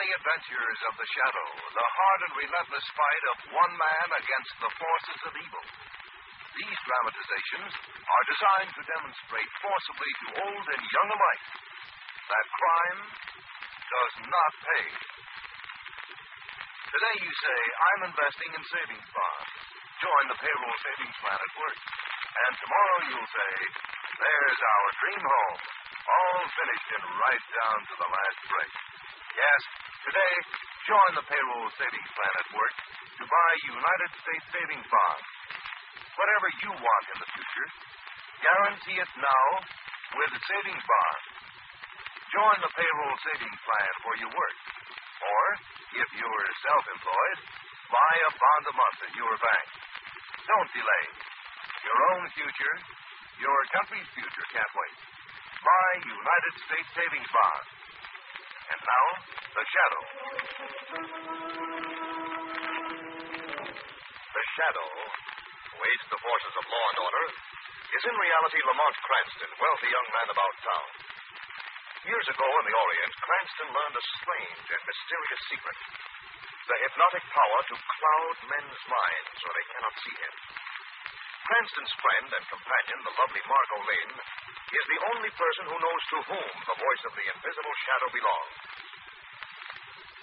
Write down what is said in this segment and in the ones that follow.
The adventures of the shadow, the hard and relentless fight of one man against the forces of evil. These dramatizations are designed to demonstrate forcibly to old and young alike that crime does not pay. Today you say, I'm investing in savings bonds. Join the payroll savings plan at work. And tomorrow you'll say, there's our dream home, all finished and right down to the last brick. Yes, today, join the payroll savings plan at work to buy United States savings bonds. Whatever you want in the future, guarantee it now with savings bonds. Join the payroll savings plan where you work. Or, if you're self employed, buy a bond a month at your bank. Don't delay. Your own future, your country's future can't wait. Buy United States savings bonds. And now, the shadow. The Shadow, who aids the forces of law and order, is in reality Lamont Cranston, wealthy young man about town. Years ago in the Orient, Cranston learned a strange and mysterious secret the hypnotic power to cloud men's minds so they cannot see him. Cranston's friend and companion, the lovely Margot Lane, is the only person who knows to whom the voice of the invisible shadow belongs.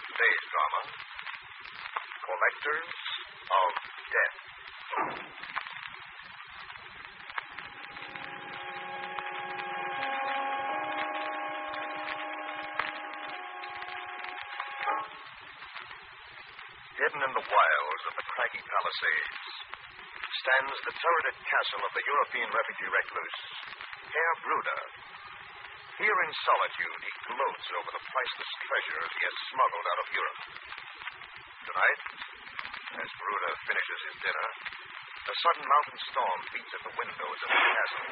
Today's drama Collectors of Death. Hidden in the wilds of the craggy Palisades stands the turreted castle of the European refugee recluse, Herr Bruder. Here in solitude, he gloats over the priceless treasures he has smuggled out of Europe. Tonight, as Bruder finishes his dinner, a sudden mountain storm beats at the windows of the castle.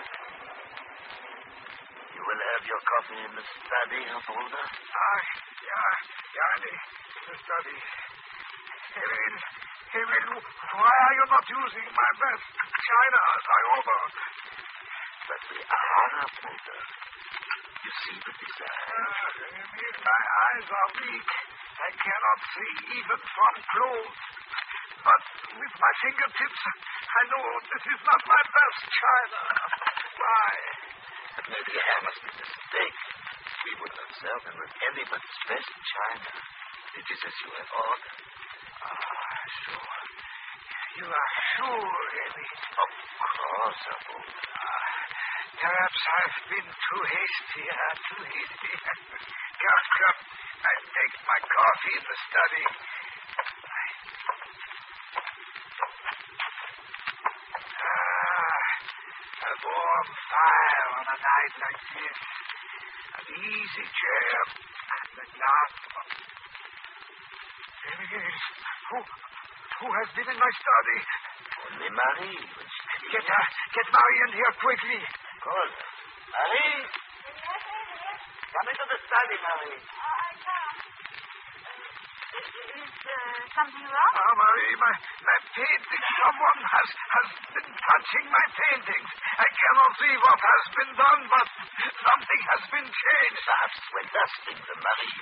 You will have your coffee in the study, Herr Bruder? Ah, yeah, yeah, in the, in the study. Emil, Emil, why are you not using my best china as I ordered? But we are, Herr Bruder. You see the design. Ah, my eyes are weak. I cannot see even from close. But with my fingertips, I know this is not my best china. Why? Maybe Herr must be mistaken. We would not serve him with anybody's best china. It is as you have ordered. Ah, sure. You are sure, Emil. Of course, Herr Bruder. Perhaps I've been too hasty, uh, too hasty. come, come. I'll take my coffee in the study. Ah, a warm fire on a night like this. An easy chair and a glass of... There it is. Who, who has been in my study? Only Marie when she came. Get her, get Marie in here quickly. Her. Marie! Come into the study, Marie. Is uh, something wrong? Ah, Marie, my, my painting. Someone has, has been touching my paintings. I cannot see what has been done, but something has been changed. Perhaps when dusting the Marie.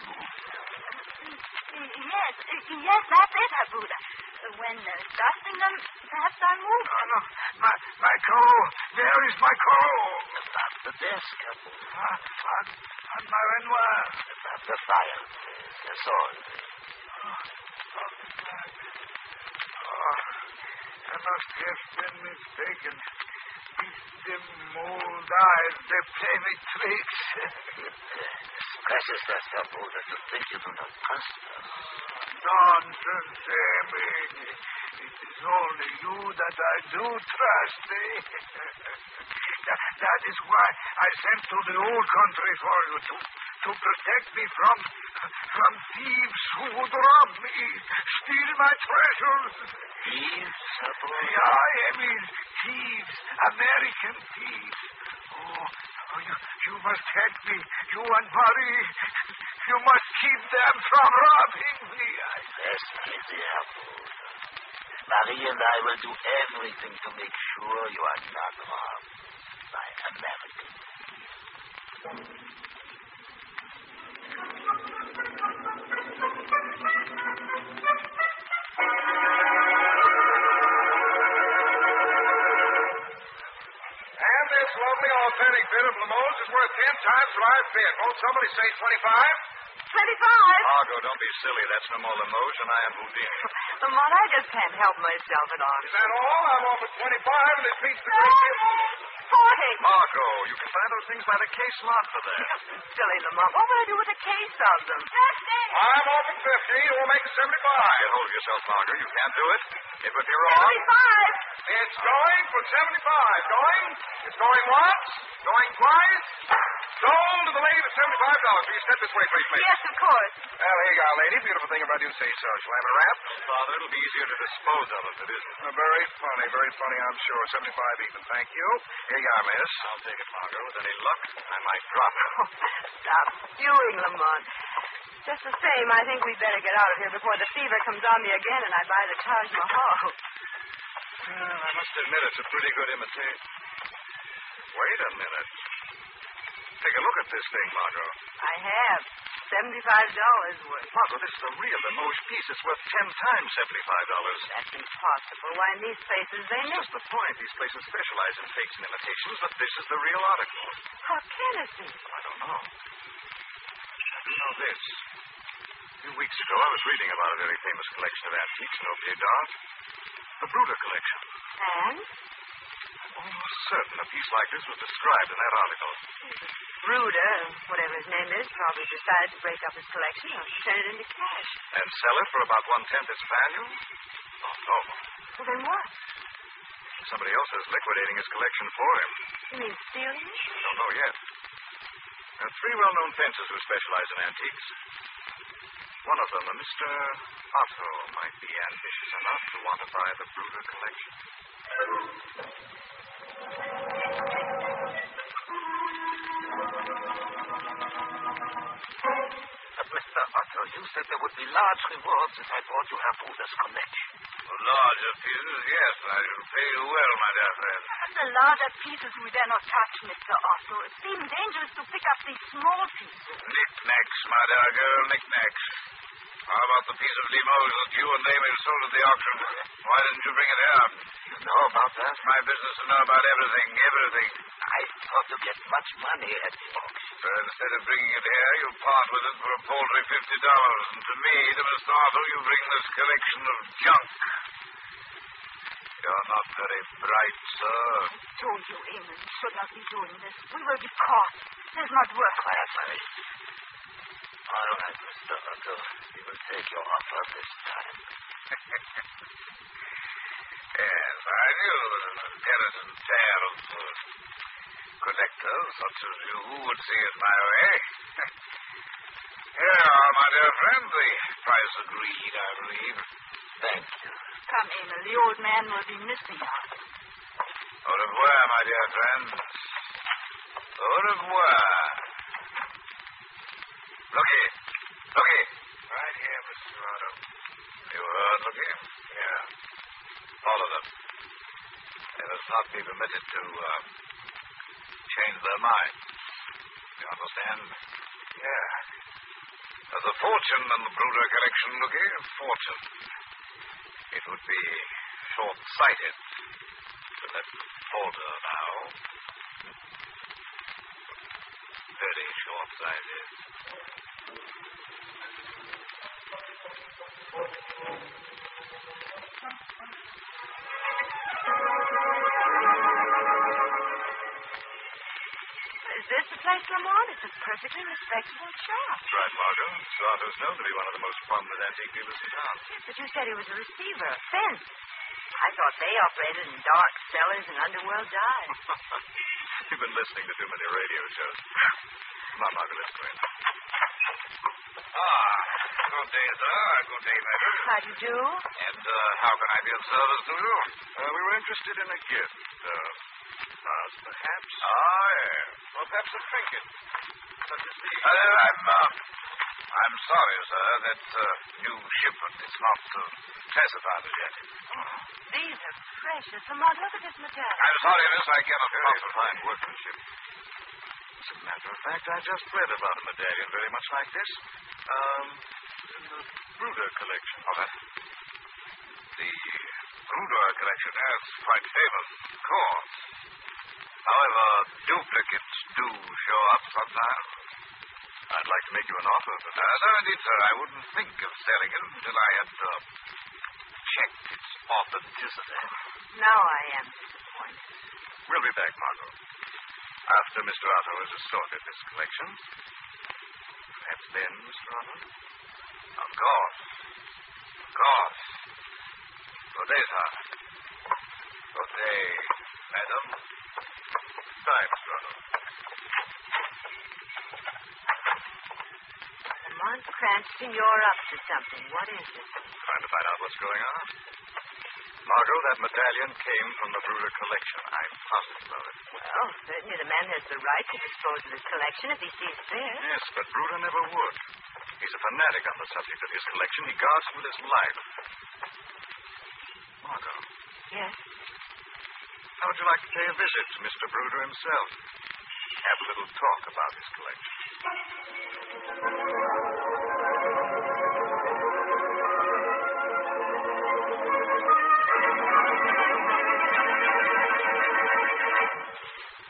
Yes, yes, that's it, Bruder. When uh, dusting them, perhaps I moved. Oh, no. My, my coal. Where is my coal? Above the desk, Herr Bruder. Ah, on, on my Renoir. Above the fireplace. That's all. Oh, I must have been mistaken. the mold eyes, they play me tricks. Precious us, Herr Bruder, to think you do not trust us. Nonsense, Emil. It is only you that I do trust, eh? that, is why I sent to the old country for you, to, to protect me from, from thieves who would rob me, steal my treasures. Thieves, Bruder? Yeah, Emil, thieves, American thieves. Oh, oh you, you must help me, you and Marie. You must keep them from robbing me. I Herr Bruder. Marie and I will do everything to make sure you are not robbed bit of Limoges is worth ten times what I've bid. Won't somebody say 25? Twenty-five. Margot, don't be silly. That's no more Limoges than I am Houdini. Lamont, I just can't help myself at all. Is that all? I'm off at 25, and this beats the great deal. Forty. Margot, you can find those things by the case lot for that. Silly Lamont. What will I do with a case of them? Fifty. I'm off at 50. You'll make 75. Get hold of yourself, Margot. You can't do it. It would be wrong. Seventy-five. It's going for 75. Going? It's going once? Going twice? Sold to the lady for $75. Will you step this way, please, miss? Yes, of course. Well, here you are, lady. Beautiful thing if I do say so. Shall I have a wrap? Father, it'll be easier to dispose of if it isn't. Uh, very funny, very funny, I'm sure. 75 even, thank you. Here you are, miss. I'll take it, Margot. With any luck, I might drop it. Stop spewing, Lamont. Just the same, I think we'd better get out of here before the fever comes on me again and I buy the Taj Mahal. Well, I must admit it's a pretty good imitation. Wait a minute. Take a look at this thing, Margot. I have. Seventy-five dollars worth. Margot, this is a real Limoges piece. It's worth ten times seventy-five dollars. That's impossible. Why, in these places they That's miss. the point. These places specialize in fakes and imitations, but this is the real article. How can it be? I don't know. I do know this. A few weeks ago, I was reading about a very famous collection of antiques in objets d'art. The Bruder collection. And? Almost certain a piece like this was described in that article. Bruder, eh? whatever his name is, probably decided to break up his collection or turn it into cash. And sell it for about one-tenth its value? Oh, no. Well, then what? Somebody else is liquidating his collection for him. You mean stealing it? Don't know yet. There are three well-known fencers who specialize in antiques. One of them, a Mr. Otto, might be ambitious enough to want to buy the Bruder collection. Mr. Otto, you said there would be large rewards if I brought you Herr Bruder's collection. Larger pieces, yes. I shall pay you well, my dear friend. The larger pieces we dare not touch, Mr. Otto. It seems dangerous to pick up these small pieces. Knickknacks, my dear girl, knickknacks. How about the piece of Limoges that you and Damien sold at the auction? Why didn't you bring it here? You know about that? It's my business to know about everything, everything. I thought to get much money at the auction. So instead of bringing it here, you part with it for a paltry fifty dollars. And to me, to Mr. Otto, you bring this collection of junk. You're not very bright, sir. I told you, Eamon, should not be doing this. We will be caught. This is not work. Quiet, Right, Mr. Otto. We will take your offer this time. Yes, I knew that an intelligent pair of collectors such as you would see it my way. Here are, my dear friend, the price agreed, I believe. Thank you. Come, Eamon. The old man will be missing us. Au revoir, my dear friend. Au revoir. Looky. Looky. Right here, Mr. Otto. You heard, Looky? Yeah. Follow them. They must not be permitted to uh, change their minds. You understand? Yeah. There's a fortune in the Bruder collection, Looky. A fortune. It would be short-sighted to let them falter now. Is this the place, Lamont? It's a perfectly respectable shop. That's right, Margot. Sarto's known to be one of the most prominent antique dealers in town. Yes, but you said he was a receiver, a fence. I thought they operated in dark cellars and underworld dives. You've been listening to too many radio shows. Come on, Margot, let's go in. Ah, good day, sir. Good day, madam. How do you do? And uh, how can I be of service to you? Uh, we were interested in a gift. Uh, flowers, perhaps? Ah, yes. Well, perhaps a trinket. Such as these. Uh, I'm, uh, I'm sorry, sir, that uh, new shipment is not uh, classified as yet. Oh, these are precious. Lamont, look at this metallic. I'm sorry, miss, I cannot very fine workmanship. As a matter of fact, I just read about a medallion very much like this. Um, in the Bruder collection. Oh, that? The Bruder collection, yes, quite famous, of course. However, duplicates do show up sometimes. I'd like to make you an offer, but... Uh, no, indeed, sir. I wouldn't think of selling it until I had uh, checked its authenticity. Now I am disappointed. We'll be back, Margot. After Mr. Otto has assorted this collection. Perhaps then, Mr. Otto? Of course. Of course. Good day, sir. Good day, madam. Bye, Otto. Cranston, you're up to something. What is it? Trying to find out what's going on. Margot, that medallion came from the Bruder collection. I'm positive of it. Well, certainly the man has the right to dispose of his collection if he sees fit. Yes, but Bruder never would. He's a fanatic on the subject of his collection. He guards it with his life. Margot, Yes. how would you like to pay a visit to Mr. Bruder himself? Have a little talk about his collection.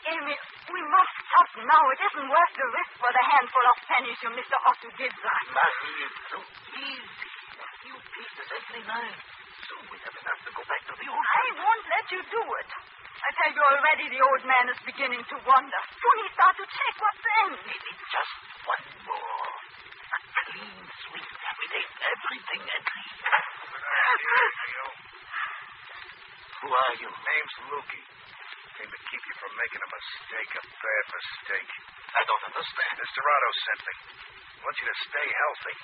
Emil, we must stop now. It isn't worth the risk for the handful of pennies your Mr. Otto gives us. Marie, it's so easy. A few pieces every night. Soon we have enough to go back to the old I won't let you do it. I tell you already the old man is beginning to wonder. Soon he start to check what then. Maybe just one more. A clean sweep with everything at least. Who are you? Name's Lukey. Came to keep you from making a mistake, a bad mistake. I don't understand. Mr. Otto sent me. I want you to stay healthy.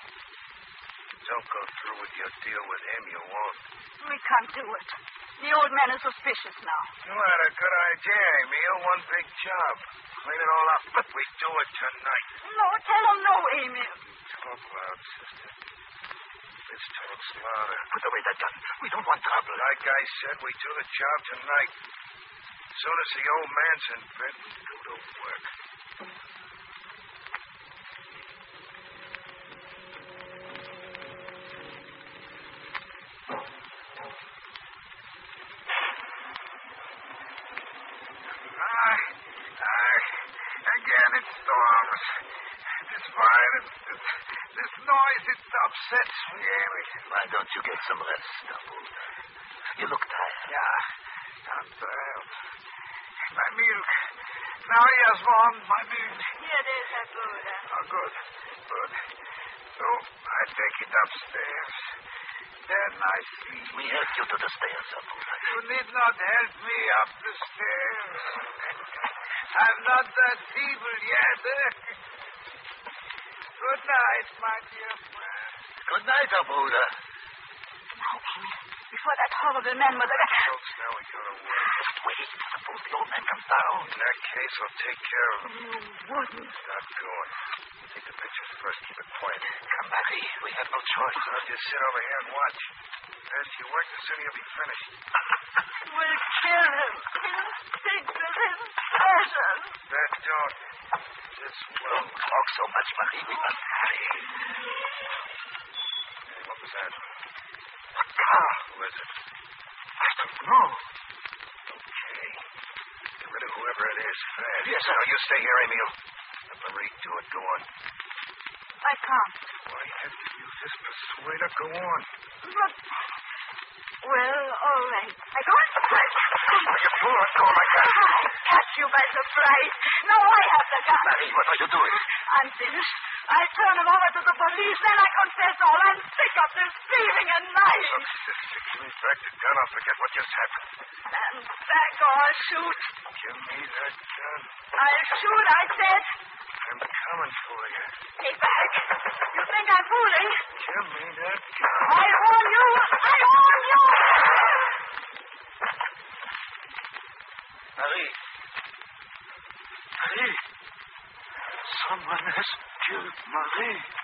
Don't go through with your deal with him, you won't. We can't do it. The old man is suspicious now. You had a good idea, Emil. One big job. Clean it all up. But we do it tonight. No, tell him no, Emil. Talk loud, sister. This talks louder. Put away that gun. We don't want trouble. Like I said, we do the job tonight. As soon as the old man's in bed, we go to work. Aye, aye. Again it storms. This fire, this, this, this noise, it upsets me, Emil. Why don't you get some rest, Double? You look tired. Yeah, I'm tired. My milk. Now he has one, my milk. Here, there's that good. Uh, Oh, good, good. So I take it upstairs. Then I sleep. We help you to the stairs, Double. You need not help me up the stairs. I'm not that feeble yet. eh? Good night, my dear friend. Good night, now, Emil, before that horrible man with the... Folks, now we go to work. Just wait. Suppose the old man comes down. In that case, I'll take care of him. You wouldn't. Stop going. Take the pictures first. Keep it quiet. Come, Marie. We have no choice. I'll just sit over here and watch. As you work, the sooner you'll be finished. We'll kill him. He'll think of his passion. That don't. This will. Don't talk so much, Marie. We must hurry. What was that? A car. Who is it? I don't know. Okay. Get rid of whoever it is fast. Yes, sir. Now, you stay here, Emil. Let Marie do it. Go on. I can't. Why have you used this persuader? Go on. But Well, all right. I go on. You fool, let go of my gun. Catch you by surprise. Now I have the gun. Marie, what are you doing? I'm finished. I turn him over to the police, then I confess all. I'm sick of this thieving and lying. Look, sister, give me back the gun. I'll forget what just happened. Stand back or I'll shoot. Give me that gun. I'll shoot, I said. I'm coming for you. Stay back. You think I'm fooling? Me that. I warn you. I warn you. Marie. Marie. Someone has killed Marie.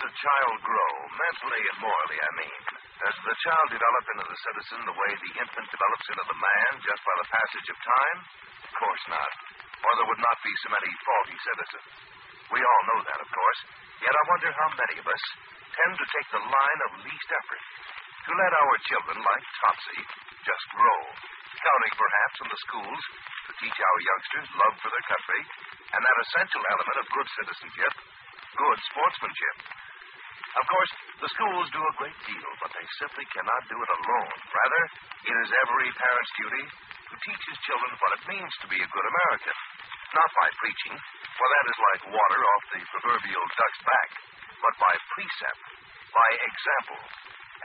A child grow, mentally and morally, I mean? Does the child develop into the citizen the way the infant develops into the man just by the passage of time? Of course not. Or there would not be so many faulty citizens. We all know that, of course. Yet I wonder how many of us tend to take the line of least effort. To let our children, like Topsy, just grow. Counting perhaps on the schools to teach our youngsters love for their country and that essential element of good citizenship, good sportsmanship. Of course, the schools do a great deal, but they simply cannot do it alone. Rather, it is every parent's duty to teach his children what it means to be a good American. Not by preaching, for that is like water off the proverbial duck's back, but by precept, by example.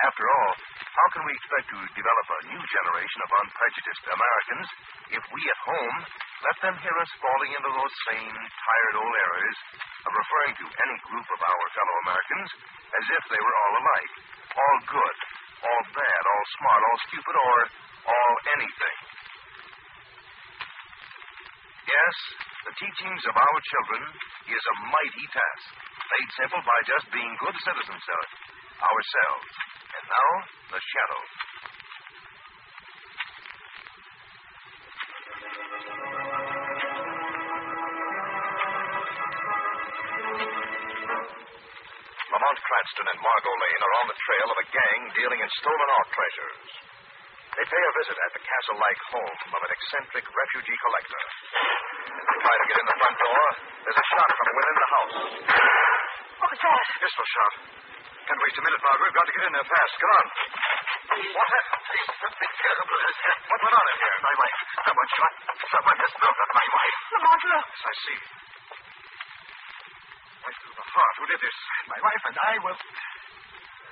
After all, how can we expect to develop a new generation of unprejudiced Americans if we at home let them hear us falling into those same tired old errors of referring to any group of our fellow Americans as if they were all alike, all good, all bad, all smart, all stupid, or all anything? Yes, the teachings of our children is a mighty task, made simple by just being good citizens ourselves. And now, the shadow. Lamont Cranston and Margot Lane are on the trail of a gang dealing in stolen art treasures. They pay a visit at the castle like home of an eccentric refugee collector. As they try to get in the front door, there's a shot from within the house. What was that? Pistol shot. Can't waste a minute, Margot. We've got to get in there fast. Come on. What happened? Something terrible has happened. What went on in here? My wife. Someone shot. Someone has murdered my wife. Lamont, look. Yes, I see. Right through the heart. Who did this? My wife and I were.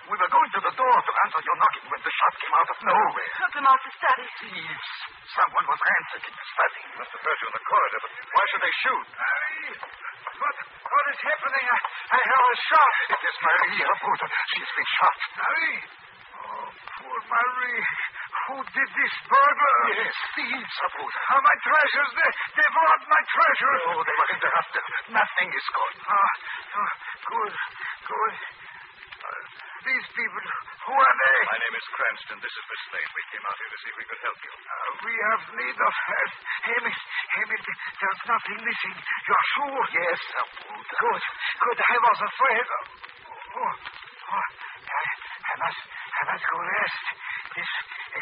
We were going to the door to answer your knocking when the shot came out of nowhere. Took them out to study. Thieves. Someone was ransacking the study. Must have heard you in the corridor, but why should they shoot? Marie! What, what is happening? I, I heard a shot. It is Marie, Herr Bruder. She's been shot. Marie! Oh, poor Marie. Who did this burglar? Yes, thieves, Herr Bruder. Oh, my treasures. They, they brought my treasures. Oh, they were interrupted. Nothing is gone. Ah, oh, good, good. These people, who are they? My name is Cranston. This is Miss Lane. We came out here to see if we could help you. Uh, we have need of help. Emil, Emil, there's nothing missing. You're sure? Yes. Good, good. I was afraid. Oh, oh, I, I must, I must go rest. This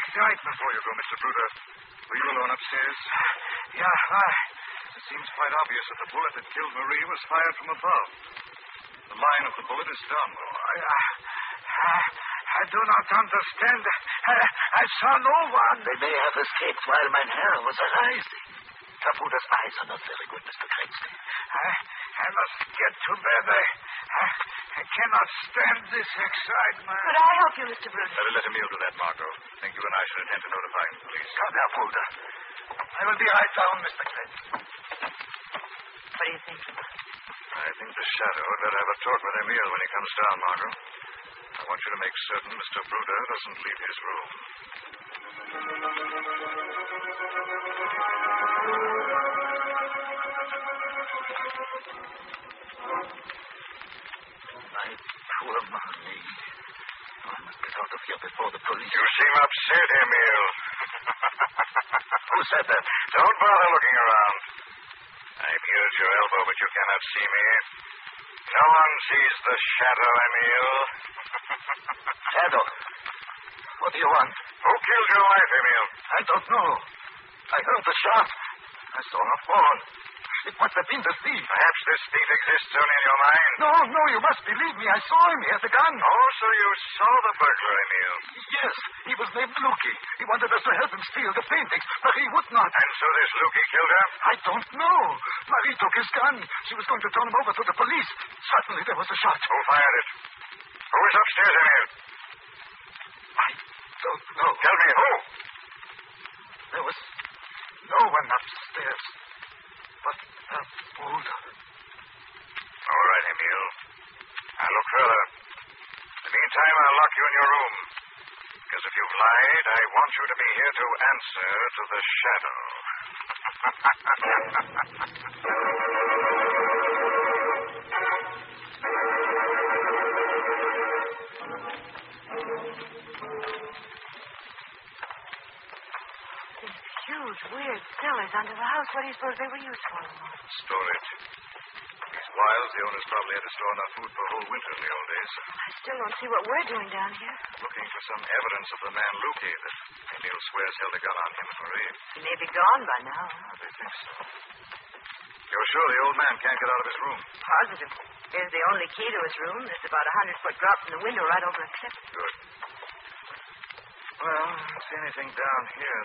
excitement. Before you go, Mr. Bruder, were you alone upstairs? Yeah, why? It seems quite obvious that the bullet that killed Marie was fired from above. The line of the bullet is downward. I, I, I do not understand. I, I saw no one. They may have escaped while mein Herr was arising. Tafuda's eyes are not very good, Mr. Cranston. I, I must get to bed. I, I, I cannot stand this excitement. Could I help you, Mr. Bruce? Better let him yield to that, Margot. think you and I should attend to notifying the police. Come now, Fulda. I will be right down, Mr. Cranston. What do you think? I think the shadow had better have a talk with Emil when he comes down, Margot. I want you to make certain Mr. Bruder doesn't leave his room. My poor Marie. I must get out of here before the police. You seem upset, Emil. Who said that? Don't bother looking around. Here at your elbow, but you cannot see me. No one sees the shadow, Emil. Shadow. What What do you want? Who killed your wife, Emil? I don't know. I heard the shot. I saw her fall. It must have been the thief. Perhaps this thief exists only in your mind. No, no, you must believe me. I saw him. He had the gun. Oh, so you saw the burglar, Emil. Yes, he was named Lukey. He wanted us to help him steal the paintings, but he would not. And so this Lukey killed her? I don't know. Marie took his gun. She was going to turn him over to the police. Suddenly there was a shot. Who fired it? Who was upstairs, Emil? Don't know. Tell me who? There was no one upstairs but the Bruder. All right, Emil. I'll look further. In the meantime, I'll lock you in your room. Because if you've lied, I want you to be here to answer to the shadow. huge, weird cellars under the house. What do you suppose they were used for, Storage. These wilds, the owners probably had to store enough food for a whole winter in the old days. I still don't see what we're doing down here. Looking for some evidence of the man Lukey that Emil swears held a gun on him and Marie. He may be gone by now. They think so. You're sure the old man can't get out of his room? Positive. Here's the only key to his room. It's about a hundred foot drop from the window right over a cliff. Good. Well, I don't see anything down here.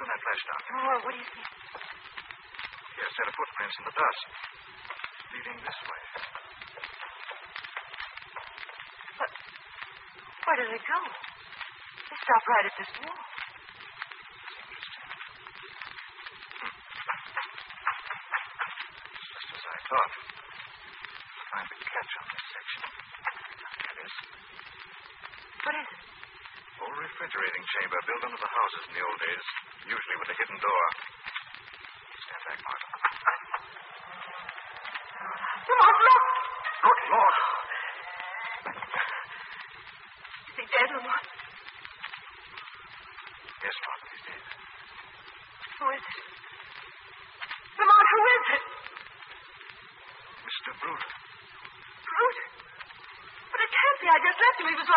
Turn that flash down. Oh, what do you think? Here, a set of footprints in the dust. Leading this way. But Where did they go? They stopped right at this wall. Just as I thought. Find the catch on this section. Here it is. What is it? Old refrigerating chamber built under the houses in the old days, usually with a hidden door. Stand back, Margot. Lamont, look! Good Lord! Is he dead, Lamont? Yes, Margot, he's dead. Who is it? Lamont, who is it? Mr. Bruder. Bruder. But it can't be. I just left him. He was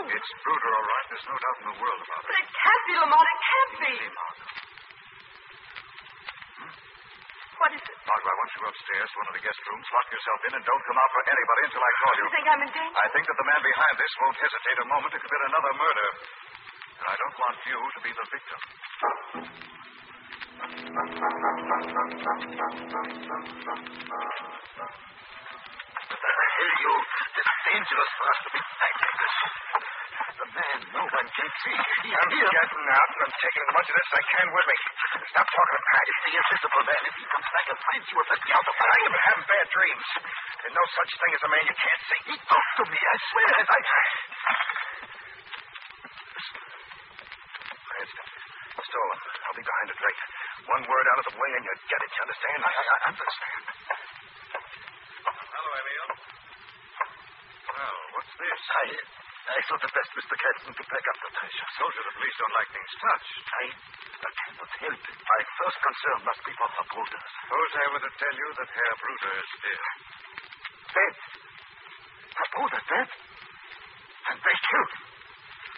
locked in his room. It's Bruder, all right. There's no doubt in the world about it. But it. it can't be, Lamont. It can't be. Easy, Margot. Hmm? What is it? Margot, I want you upstairs to one of the guest rooms. Lock yourself in and don't come out for anybody until I call you. You think I'm in danger? I think that the man behind this won't hesitate a moment to commit another murder. And I don't want you to be the victim. Tell you, it's dangerous for us to be like this. The man, no one see. I'm getting out, and I'm taking as much of this as I can with me. Stop talking to Pat. It's the invisible man. If he comes back and finds you, it'll be out of I ain't been having bad dreams. There's no such thing as a man you can't see. He talked to me, I swear. I... Cranston, stolen. I'll be behind it late. One word out of the way and you get it, you understand? I, I understand. Hello, Emil. Well, what's this? I, I thought it best, Mr. Captain, to pack up the treasure. You the police don't like things touched. I, I cannot help it. My first concern must be for the Bruder's. Suppose I were to tell you that Herr Bruder is dead. Dead. The Bruder dead? And they killed him.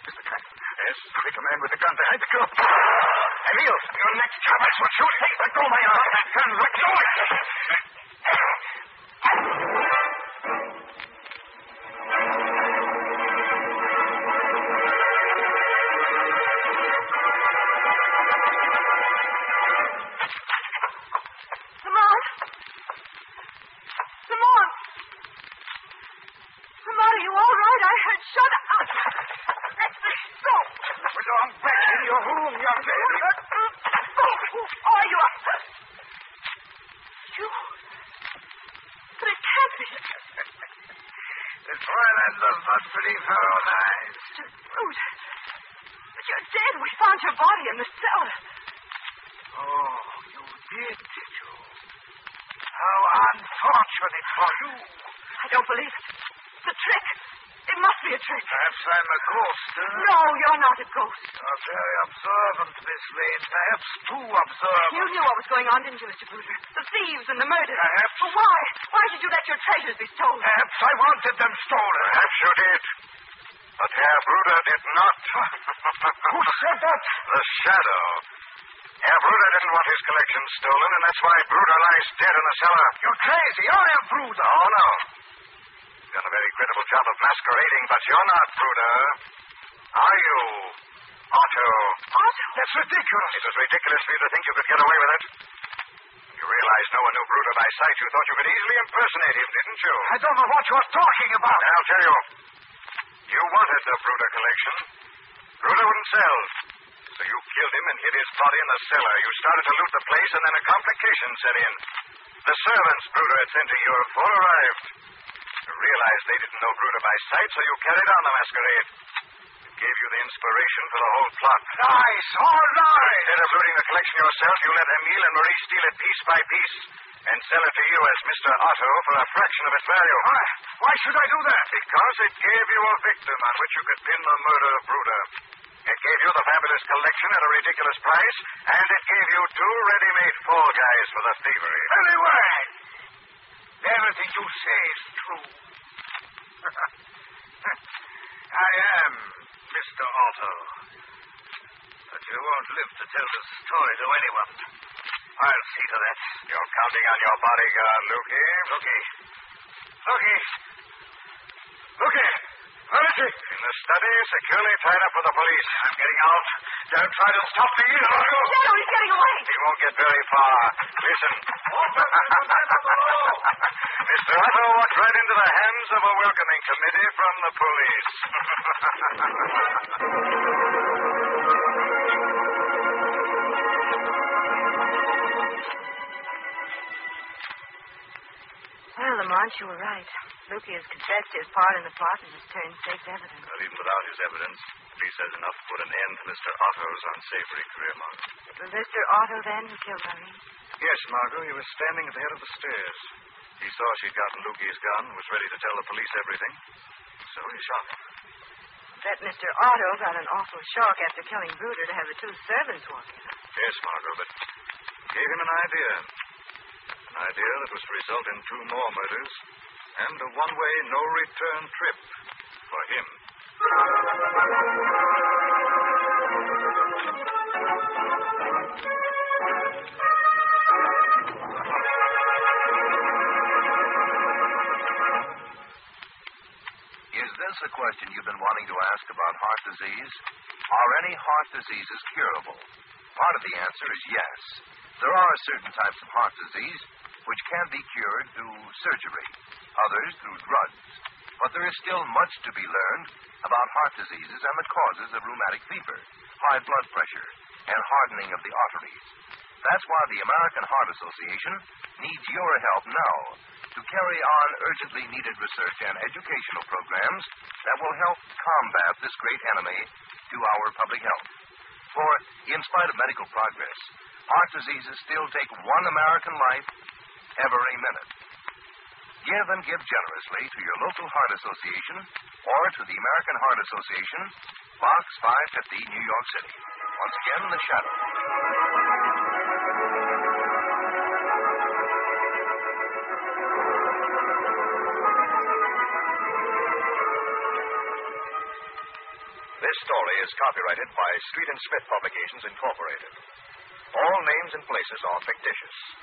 Mr. Captain. Yes? Quick, a man with a gun behind the curtain. Emil, your next job is for shooting. Hey, let go my arm. That gun, let go it. Does not believe her own eyes. Mr. Bruder. But you're dead. We found your body in the cellar. Oh, you did, did you? How unfortunate for you. I don't believe it. It's a trick. It must be a trick. Perhaps I'm a ghost, huh? No, you're not a ghost. You're very observant, Miss Lane. Perhaps too observant. You knew what was going on, didn't you, Mr. Bruder? The thieves and the murder. Perhaps. But why? Why did you let your treasures be stolen? Perhaps I wanted them stolen. Perhaps you did. But Herr Bruder did not. Who said that? The shadow. Herr Bruder didn't want his collection stolen, and that's why Bruder lies dead in the cellar. You're crazy. I am Bruder. Oh, no. You've done a very credible job of masquerading, but you're not Bruder. Are you, Otto? Otto? That's ridiculous. It was ridiculous for you to think you could get away with it. You realized no one knew Bruder by sight. You thought you could easily impersonate him, didn't you? I don't know what you're talking about. I'll tell you. You wanted the Bruder collection. Bruder wouldn't sell. So you killed him and hid his body in the cellar. You started to loot the place, and then a complication set in. The servants Bruder had sent to Europe for arrived. You realized they didn't know Bruder by sight, so you carried on the masquerade. It gave you the inspiration for the whole plot. Lies. All lies. Instead of looting the collection yourself, you let Emil and Marie steal it piece by piece and sell it to you as Mr. Otto for a fraction of its value. Why, why should I do that? Because it gave you a victim on which you could pin the murder of Bruder. It gave you the fabulous collection at a ridiculous price, and it gave you two ready-made fall guys for the thievery. Anyway, everything you say is true. I am Mr. Otto. But you won't live to tell the story to anyone. I'll see to that. You're counting on your bodyguard, Lukey. Looky. Looky. Looky. Where is he? In the study, securely tied up with the police. I'm getting out. Don't try to stop me. I'll. Shadow, he's getting away. He won't get very far. Listen. Mr. Otto walked right into the hands of a welcoming committee from the police. Well, you were right. Lukey has confessed his part in the plot and has turned safe evidence. But even without his evidence, at least has enough to put an end to Mr. Otto's unsavory career, Margot. It was Mr. Otto, then, who killed Marie. Yes, Margot, he was standing at the head of the stairs. He saw she'd gotten Lukey's gun, was ready to tell the police everything. So he shot her. Bet Mr. Otto got an awful shock after killing Bruder to have the two servants walk in. Yes, Margot, but gave him an idea. An idea that was to result in two more murders and a one-way, no-return trip for him. Is this a question you've been wanting to ask about heart disease? Are any heart diseases curable? Part of the answer is yes. There are certain types of heart disease which can be cured through surgery, others through drugs. But there is still much to be learned about heart diseases and the causes of rheumatic fever, high blood pressure, and hardening of the arteries. That's why the American Heart Association needs your help now to carry on urgently needed research and educational programs that will help combat this great enemy to our public health. For, in spite of medical progress, heart diseases still take one American life every minute. Give and give generously to your local heart association or to the American Heart Association, Box 550, New York City. Once again, The Shadow. This story is copyrighted by Street and Smith Publications, Incorporated. All names and places are fictitious.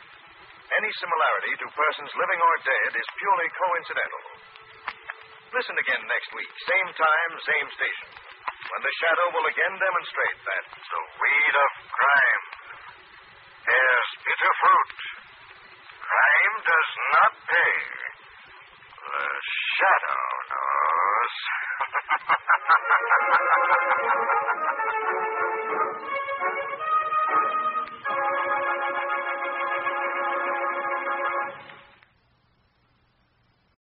Any similarity to persons living or dead is purely coincidental. Listen again next week, same time, same station, when the shadow will again demonstrate that The weed of crime bears bitter fruit. Crime does not pay. The shadow knows.